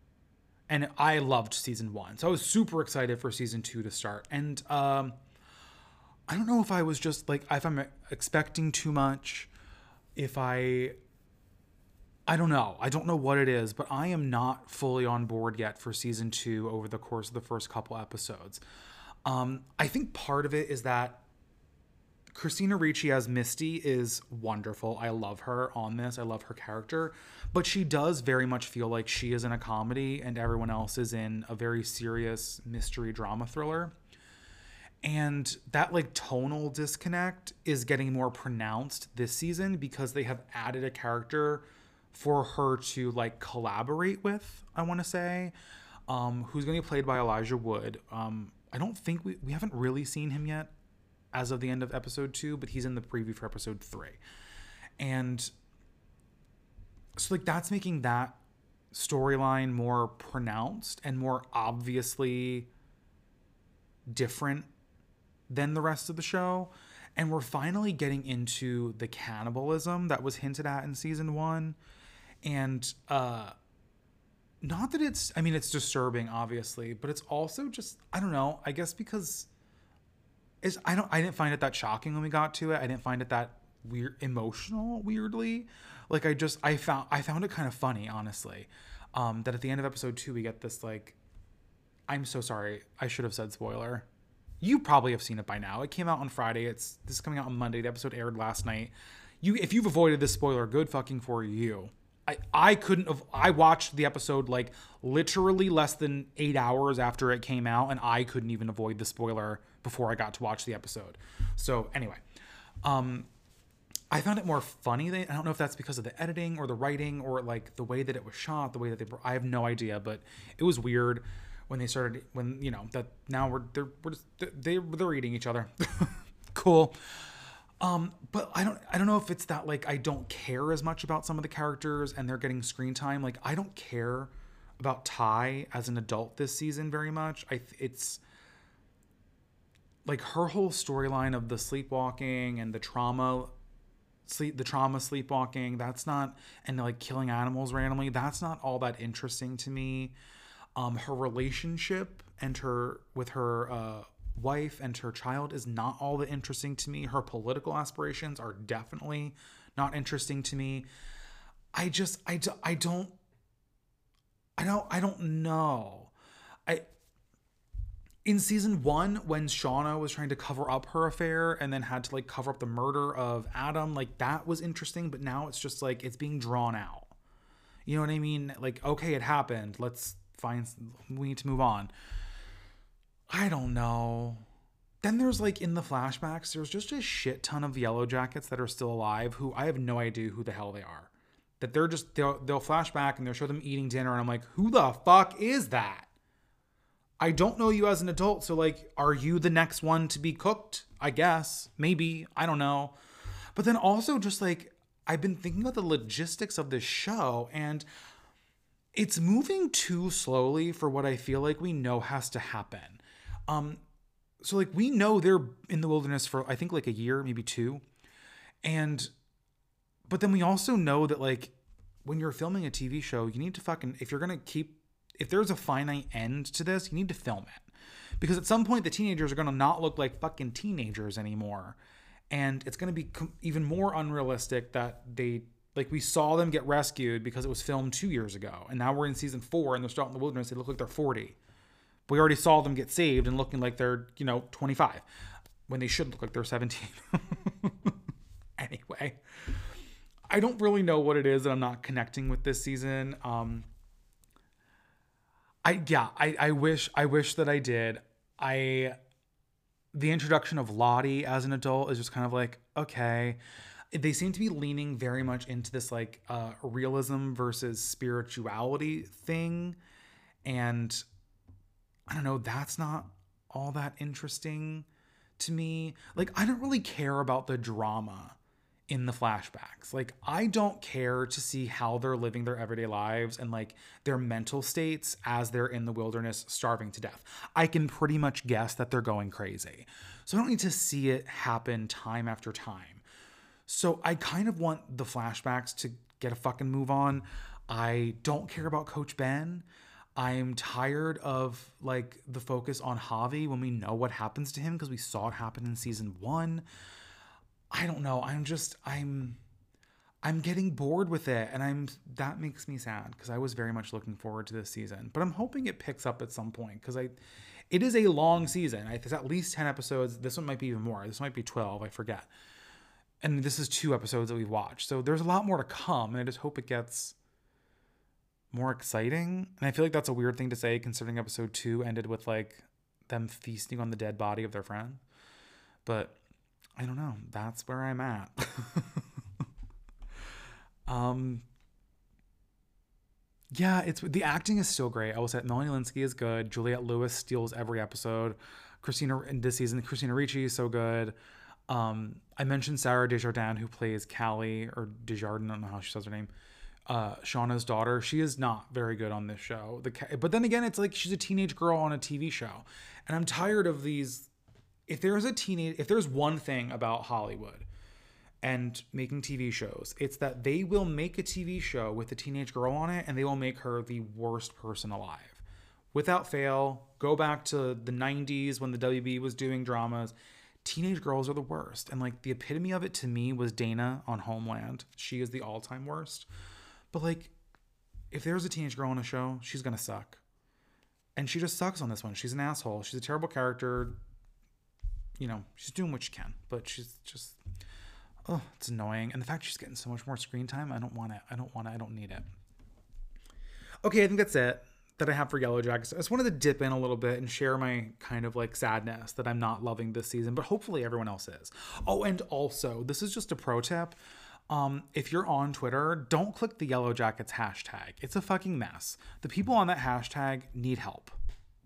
and I loved season one. So I was super excited for season two to start. And um, I don't know if I was just like if I'm expecting too much, if I I don't know. I don't know what it is, but I am not fully on board yet for season 2 over the course of the first couple episodes. Um I think part of it is that Christina Ricci as Misty is wonderful. I love her on this. I love her character, but she does very much feel like she is in a comedy and everyone else is in a very serious mystery drama thriller. And that like tonal disconnect is getting more pronounced this season because they have added a character for her to like collaborate with, I want to say, um, who's going to be played by Elijah Wood. Um, I don't think we, we haven't really seen him yet as of the end of episode two, but he's in the preview for episode three. And so, like, that's making that storyline more pronounced and more obviously different than the rest of the show. And we're finally getting into the cannibalism that was hinted at in season one. And, uh, not that it's, I mean, it's disturbing, obviously, but it's also just, I don't know, I guess because is I don't I didn't find it that shocking when we got to it. I didn't find it that weird emotional weirdly. Like I just I found I found it kind of funny, honestly. Um, that at the end of episode two we get this like I'm so sorry. I should have said spoiler. You probably have seen it by now. It came out on Friday. It's this is coming out on Monday. The episode aired last night. You if you've avoided this spoiler, good fucking for you. I, I couldn't have I watched the episode like literally less than eight hours after it came out and I couldn't even avoid the spoiler before I got to watch the episode. So anyway, um, I found it more funny. Than, I don't know if that's because of the editing or the writing or like the way that it was shot, the way that they. I have no idea, but it was weird when they started. When you know that now we're they're we're just, they they're eating each other. cool. Um, but I don't I don't know if it's that like I don't care as much about some of the characters and they're getting screen time. Like I don't care about Ty as an adult this season very much. I it's like her whole storyline of the sleepwalking and the trauma sleep the trauma sleepwalking that's not and like killing animals randomly that's not all that interesting to me um her relationship and her with her uh wife and her child is not all that interesting to me. Her political aspirations are definitely not interesting to me. I just i, do, I don't i don't i don't know. I in season one when shauna was trying to cover up her affair and then had to like cover up the murder of adam like that was interesting but now it's just like it's being drawn out. You know what i mean? Like okay it happened. Let's find we need to move on i don't know then there's like in the flashbacks there's just a shit ton of yellow jackets that are still alive who i have no idea who the hell they are that they're just they'll, they'll flash back and they'll show them eating dinner and i'm like who the fuck is that I don't know you as an adult, so like, are you the next one to be cooked? I guess. Maybe. I don't know. But then also, just like, I've been thinking about the logistics of this show, and it's moving too slowly for what I feel like we know has to happen. Um, so like we know they're in the wilderness for I think like a year, maybe two. And but then we also know that like when you're filming a TV show, you need to fucking if you're to keep if there's a finite end to this, you need to film it. Because at some point, the teenagers are to not look like fucking teenagers anymore. And it's to be com- even more unrealistic that they, like, we saw them get rescued because it was filmed two years ago. And now we're in season four and they're still out in the wilderness. They look like they're 40. We already saw them get saved and looking like they're, you know, 25 when they shouldn't look like they're 17. anyway, I don't really know what it is that I'm not connecting with this season. Um, I yeah, I, I wish I wish that I did. I the introduction of Lottie as an adult is just kind of like, okay. They seem to be leaning very much into this like uh, realism versus spirituality thing. And I don't know, that's not all that interesting to me. Like, I don't really care about the drama in the flashbacks. Like, I don't care to see how they're living their everyday lives and like their mental states as they're in the wilderness starving to death. I can pretty much guess that they're going crazy. So I don't need to see it happen time after time. So I kind of want the flashbacks to get a fucking move on. I don't care about Coach Ben. I'm tired of like the focus on Javi when we know what happens to him because we saw it happen in season one. I don't know. I'm just I'm I'm getting bored with it and I'm that makes me sad because I was very much looking forward to this season. But I'm hoping it picks up at some point because I it is a long season. It's at least 10 episodes. This one might be even more. This might be 12, I forget. And this is two episodes that we've watched. So there's a lot more to come and I just hope it gets more exciting. And I feel like that's a weird thing to say considering episode 2 ended with like them feasting on the dead body of their friend. But I don't know. That's where I'm at. Um, yeah, it's the acting is still great. I will say Melanie Lynskey is good. Juliette Lewis steals every episode. Christina in this season, Christina Ricci is so good. Um, I mentioned Sarah Desjardins, who plays Callie or Desjardins. I don't know how she says her name. Uh, Shauna's daughter. She is not very good on this show. The but then again, it's like she's a teenage girl on a TV show, and I'm tired of these. If there's a teenage, if there's one thing about Hollywood, and making TV shows. It's that they will make a TV show with a teenage girl on it and they will make her the worst person alive. Without fail, go back to the 90s when the WB was doing dramas. Teenage girls are the worst. And like the epitome of it to me was Dana on Homeland. She is the all time worst. But like, if there's a teenage girl on a show, she's to suck. And she just sucks on this one. She's an asshole. She's a terrible character. You know, she's doing what she can, but she's just oh, it's annoying. And the fact she's getting so much more screen time, I don't want it. I don't want it. I don't need it. Okay, I think that's it that I have for Yellowjackets. I just wanted to dip in a little bit and share my kind of like sadness that I'm not loving this season, but hopefully everyone else is. Oh, and also, this is just a pro tip. Um, if you're on Twitter, don't click the Yellowjackets hashtag. It's a fucking mess. The people on that hashtag need help.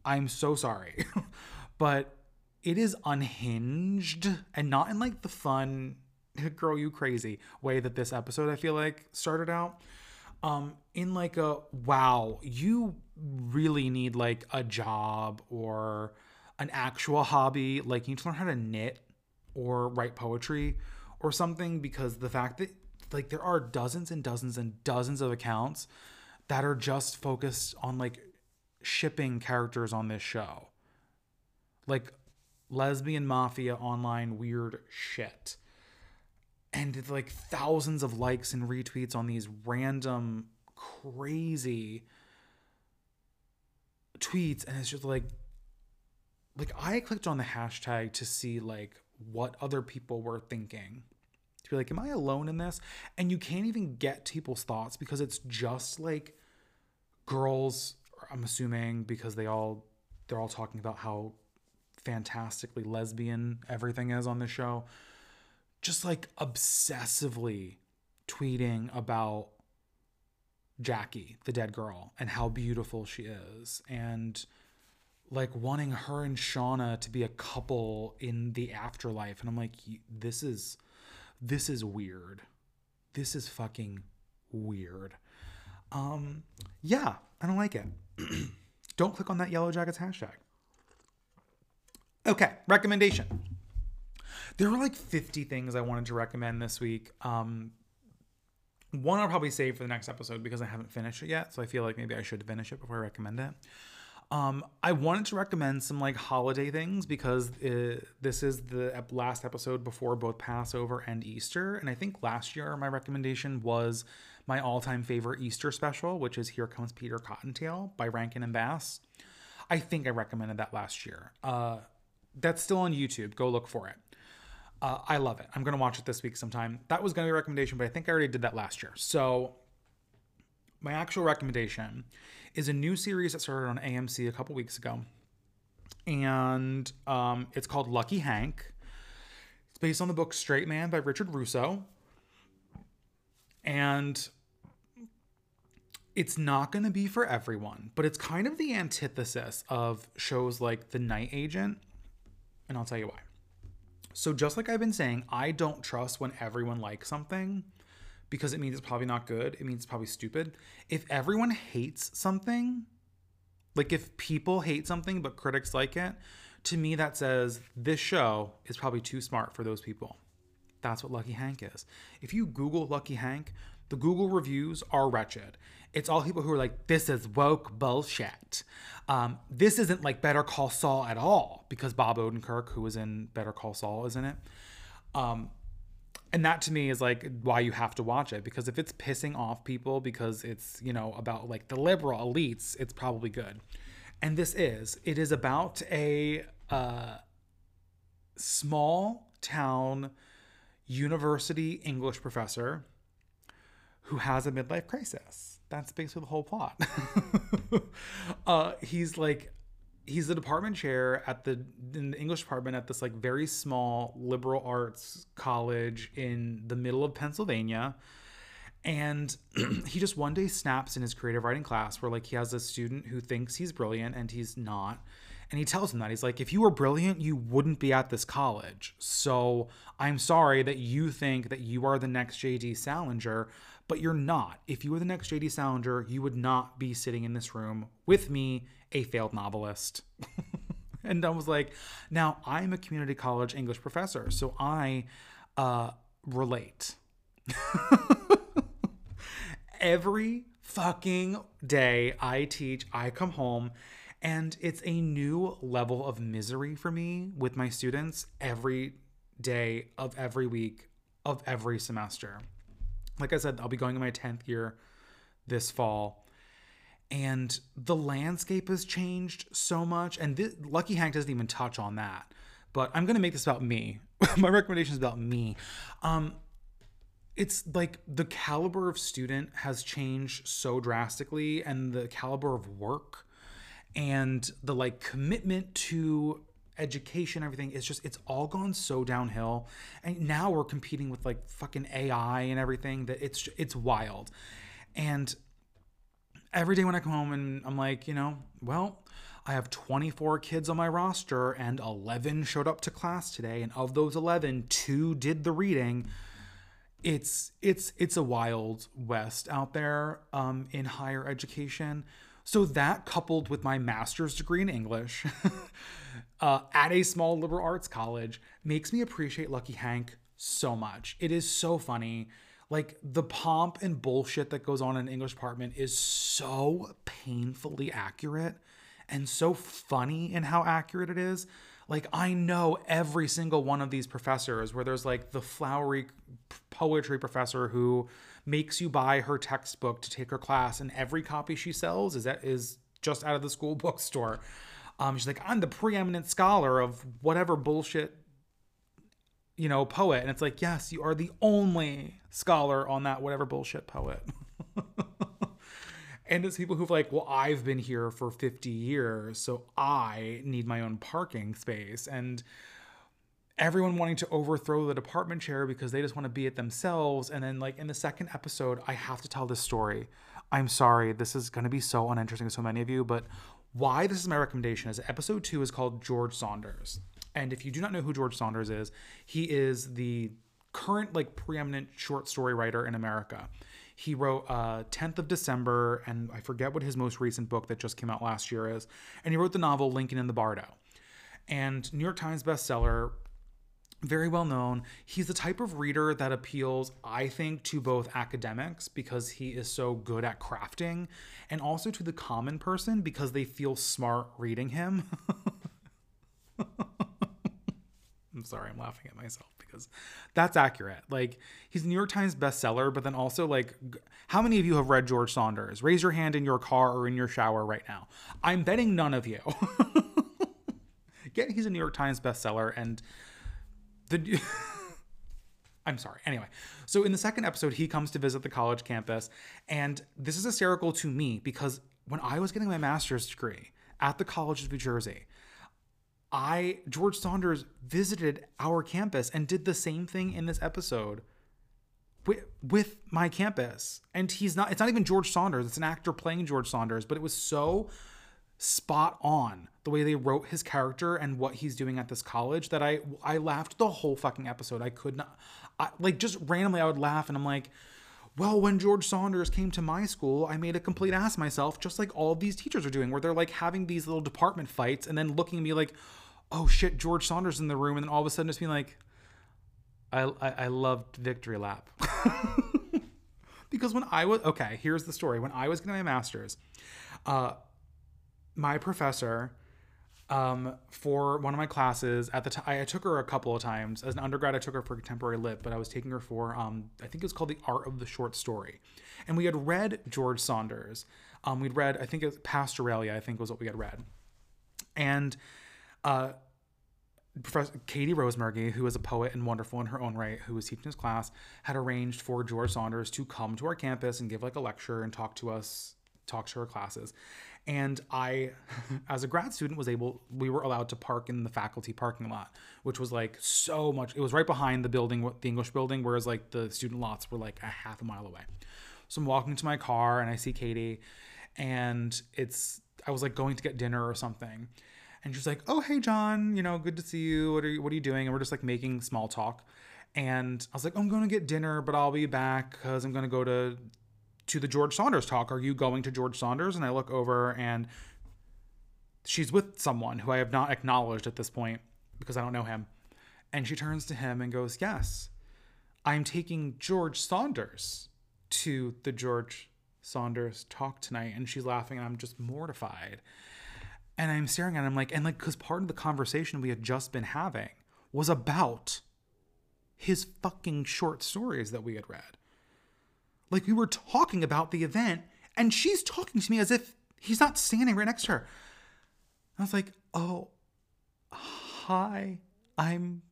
I'm so sorry. but it is unhinged and not in like the fun girl you crazy way that this episode I feel like started out um in like a wow you really need like a job or an actual hobby like you need to learn how to knit or write poetry or something because the fact that like there are dozens and dozens and dozens of accounts that are just focused on like shipping characters on this show. Like lesbian mafia online weird shit. And like thousands of likes and retweets on these random crazy tweets. And it's just like like I clicked on the hashtag to see like what other people were thinking. To be like am I alone in this? And you can't even get people's thoughts because it's just like girls I'm assuming because they all they're all talking about how fantastically lesbian everything is on the show just like obsessively tweeting about Jackie, the dead girl, and how beautiful she is, and like wanting her and Shauna to be a couple in the afterlife. And I'm like, this is this is weird. This is fucking weird. Um, yeah, I don't like it. don't click on that Yellowjackets hashtag. Okay, recommendation there were like 50 things I wanted to recommend this week. Um, one I'll probably save for the next episode because I haven't finished it yet. So I feel like maybe I should finish it before I recommend it. Um, I wanted to recommend some like holiday things because it, this is the last episode before both Passover and Easter. And I think last year my recommendation was my all time favorite Easter special, which is Here Comes Peter Cottontail by Rankin and Bass. I think I recommended that last year. Uh, that's still on YouTube. Go look for it. Uh, I love it. I'm going to watch it this week sometime. That was going to be a recommendation, but I think I already did that last year. So, my actual recommendation is a new series that started on AMC a couple weeks ago. And um, it's called Lucky Hank. It's based on the book Straight Man by Richard Russo. And it's not going to be for everyone, but it's kind of the antithesis of shows like The Night Agent. And I'll tell you why. So, just like I've been saying, I don't trust when everyone likes something because it means it's probably not good. It means it's probably stupid. If everyone hates something, like if people hate something but critics like it, to me that says this show is probably too smart for those people. That's what Lucky Hank is. If you Google Lucky Hank, the Google reviews are wretched. It's all people who are like, this is woke bullshit. Um, this isn't like Better Call Saul at all because Bob Odenkirk, who was in Better Call Saul, is in it. Um, and that to me is like why you have to watch it because if it's pissing off people because it's you know about like the liberal elites it's probably good. And this is it is about a uh, small town university english professor who has a midlife crisis. That's basically the whole plot. Uh, he's like he's the department chair at the in the English department at this like very small liberal arts college in the middle of Pennsylvania. And he just one day snaps in his creative writing class where like he has a student who thinks he's brilliant and he's not. And he tells him that he's like, if you were brilliant, you wouldn't be at this college. So I'm sorry that you think that you are the next JD Salinger, but you're not. If you were the next JD Salinger, you would not be sitting in this room with me, a failed novelist. and I was like, now I'm a community college English professor, so I uh, relate. Every fucking day I teach, I come home and it's a new level of misery for me with my students every day of every week of every semester like I said, I'll be going in my 10th year this fall. And the landscape has changed so much. And this, Lucky Hank doesn't even touch on that. But I'm going to make this about me. my recommendation is about me. Um, it's like the caliber of student has changed so drastically, and the caliber of work and the like commitment to education, everything. It's just it's all gone so downhill. And now we're competing with like fucking AI and everything that it's it's wild. And every day when I come home and I'm like, you know, well, I have 24 kids on my roster and 11 showed up to class today and of those 11, 2 did the reading. It's it's it's a wild west out there um, in higher education. So that coupled with my master's degree in English uh, at a small liberal arts college makes me appreciate Lucky Hank so much. It is so funny. Like the pomp and bullshit that goes on in English department is so painfully accurate and so funny in how accurate it is. Like I know every single one of these professors where there's like the flowery poetry professor who makes you buy her textbook to take her class and every copy she sells is that is just out of the school bookstore. Um, she's like, I'm the preeminent scholar of whatever bullshit, you know, poet. And it's like, yes, you are the only scholar on that whatever bullshit poet. and it's people who've like, well, I've been here for 50 years, so I need my own parking space. And everyone wanting to overthrow the department chair because they just want to be it themselves. And then, like, in the second episode, I have to tell this story. I'm sorry, this is going to be so uninteresting to so many of you, but why this is my recommendation is episode two is called George Saunders. And if you do not know who George Saunders is, he is the current like preeminent short story writer in America. He wrote uh, 10th of December, and I forget what his most recent book that just came out last year is. And he wrote the novel Lincoln in the Bardo. And New York Times bestseller, very well known. He's the type of reader that appeals, I think, to both academics because he is so good at crafting, and also to the common person because they feel smart reading him. I'm sorry, I'm laughing at myself because that's accurate. Like, he's a New York Times bestseller, but then also, like, how many of you have read George Saunders? Raise your hand in your car or in your shower right now. I'm betting none of you. Yet he's a New York Times bestseller, and the I'm sorry. Anyway, so in the second episode, he comes to visit the college campus, and this is hysterical to me because when I was getting my master's degree at the College of New Jersey, I George Saunders visited our campus and did the same thing in this episode with, with my campus. And he's not it's not even George Saunders, it's an actor playing George Saunders, but it was so spot on the way they wrote his character and what he's doing at this college that I I laughed the whole fucking episode. I could not I, like just randomly I would laugh and I'm like, well, when George Saunders came to my school, I made a complete ass myself, just like all these teachers are doing, where they're like having these little department fights and then looking at me like, oh shit, George Saunders in the room, and then all of a sudden just being like, I I, I loved Victory Lap. because when I was okay, here's the story. When I was getting my master's, uh, my professor um, for one of my classes at the time. I took her a couple of times as an undergrad. I took her for contemporary lit, but I was taking her for um, I think it was called the Art of the Short Story, and we had read George Saunders. Um, we'd read I think it was Pastoralia. I think was what we had read, and uh, Professor Catie Rosemurgy, who is a poet and wonderful in her own right, who was teaching this class, had arranged for George Saunders to come to our campus and give like a lecture and talk to us, talk to her classes. And I, as a grad student, was able, we were allowed to park in the faculty parking lot, which was like so much. It was right behind the building, the English building, whereas like the student lots were like a half a mile away. So I'm walking to my car and I see Catie, and it's, I was like going to get dinner or something and she's like, "Oh, hey, John. You know, good to see you. What are you What are you doing?" And we're just like making small talk. And I was like, "I'm going to get dinner, but I'll be back because I'm going to go to to the George Saunders talk. Are you going to George Saunders?" And I look over and she's with someone who I have not acknowledged at this point because I don't know him. And she turns to him and goes, "Yes, I'm taking George Saunders to the George Saunders talk tonight." And she's laughing, and I'm just mortified. And I'm staring at him like, and like, because part of the conversation we had just been having was about his fucking short stories that we had read. Like, we were talking about the event, and she's talking to me as if he's not standing right next to her. I was like, oh, hi, I'm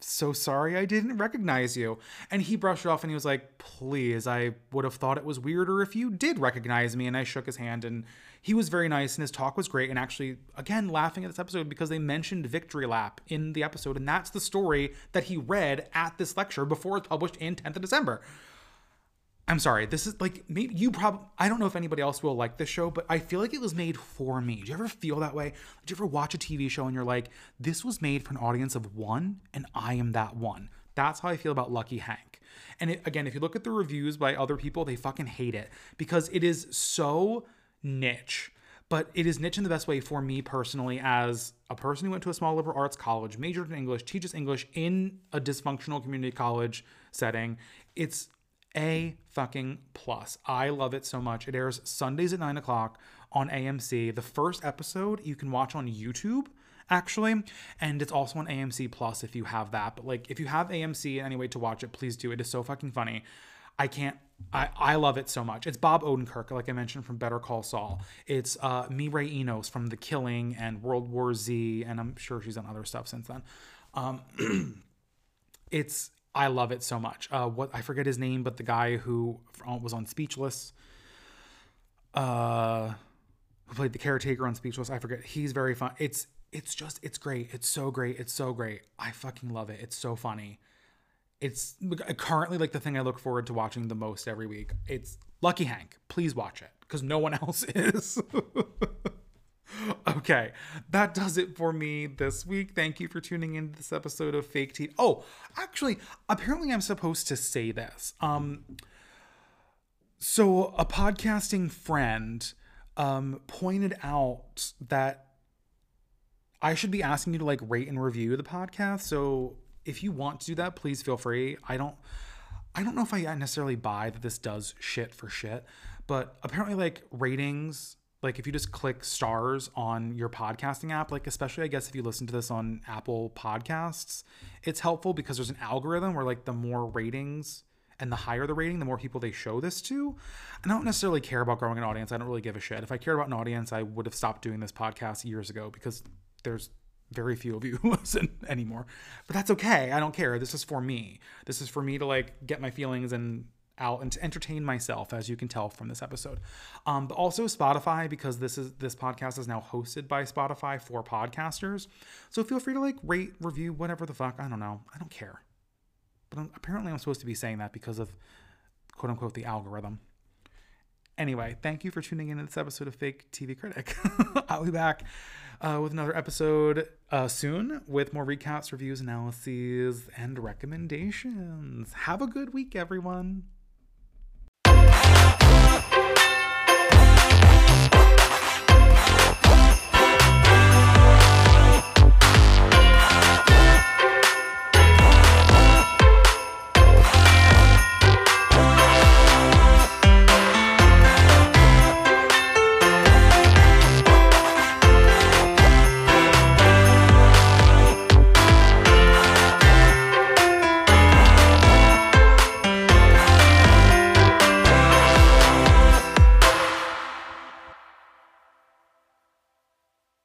so sorry I didn't recognize you. And he brushed it off and he was like, please, I would have thought it was weirder if you did recognize me. And I shook his hand and he was very nice and his talk was great. And actually, again, laughing at this episode because they mentioned Victory Lap in the episode. And that's the story that he read at this lecture before it's published in 10th of December. I'm sorry. This is like maybe you probably I don't know if anybody else will like this show, but I feel like it was made for me. Do you ever feel that way? Did you ever watch a TV show and you're like, this was made for an audience of one, and I am that one? That's how I feel about Lucky Hank. And it, again, if you look at the reviews by other people, they fucking hate it because it is so niche. But it is niche in the best way for me personally, as a person who went to a small liberal arts college, majored in English, teaches English in a dysfunctional community college setting. It's a fucking plus. I love it so much. It airs Sundays at nine o'clock on AMC. The first episode you can watch on YouTube actually and it's also on AMC Plus if you have that but like if you have AMC anyway to watch it please do it is so fucking funny I can't I, I love it so much. It's Bob Odenkirk, like I mentioned from Better Call Saul. It's uh, Mireille Enos from The Killing and World War Z, and I'm sure she's done other stuff since then. Um, it's I love it so much. Uh, what I forget his name, but the guy who was on Speechless, uh, who played the caretaker on Speechless, I forget. He's very fun. It's it's just it's great. It's so great. It's so great. I fucking love it. It's so funny. It's currently like the thing I look forward to watching the most every week. It's Lucky Hank. Please watch it because no one else is. okay, that does it for me this week. Thank you for tuning in to this episode of Fake Tea. Oh, actually, apparently I'm supposed to say this. Um, so a podcasting friend um pointed out that I should be asking you to like rate and review the podcast. So if you want to do that, please feel free. I don't I don't know if I necessarily buy that this does shit for shit, but apparently like ratings like if you just click stars on your podcasting app like especially i guess if you listen to this on apple podcasts it's helpful because there's an algorithm where like the more ratings and the higher the rating the more people they show this to. I don't necessarily care about growing an audience. I don't really give a shit. If i cared about an audience i would have stopped doing this podcast years ago because there's very few of you listen anymore. But that's okay. I don't care. This is for me. This is for me to like get my feelings and out and to entertain myself, as you can tell from this episode. Um, but also Spotify, because this is this podcast is now hosted by Spotify for podcasters. So feel free to like rate, review, whatever the fuck. I don't know. I don't care. But I'm, apparently I'm supposed to be saying that because of quote unquote the algorithm. Anyway, thank you for tuning in to this episode of Fake TV Critic. I'll be back uh, with another episode uh, soon with more recaps, reviews, analyses, and recommendations. Have a good week, everyone.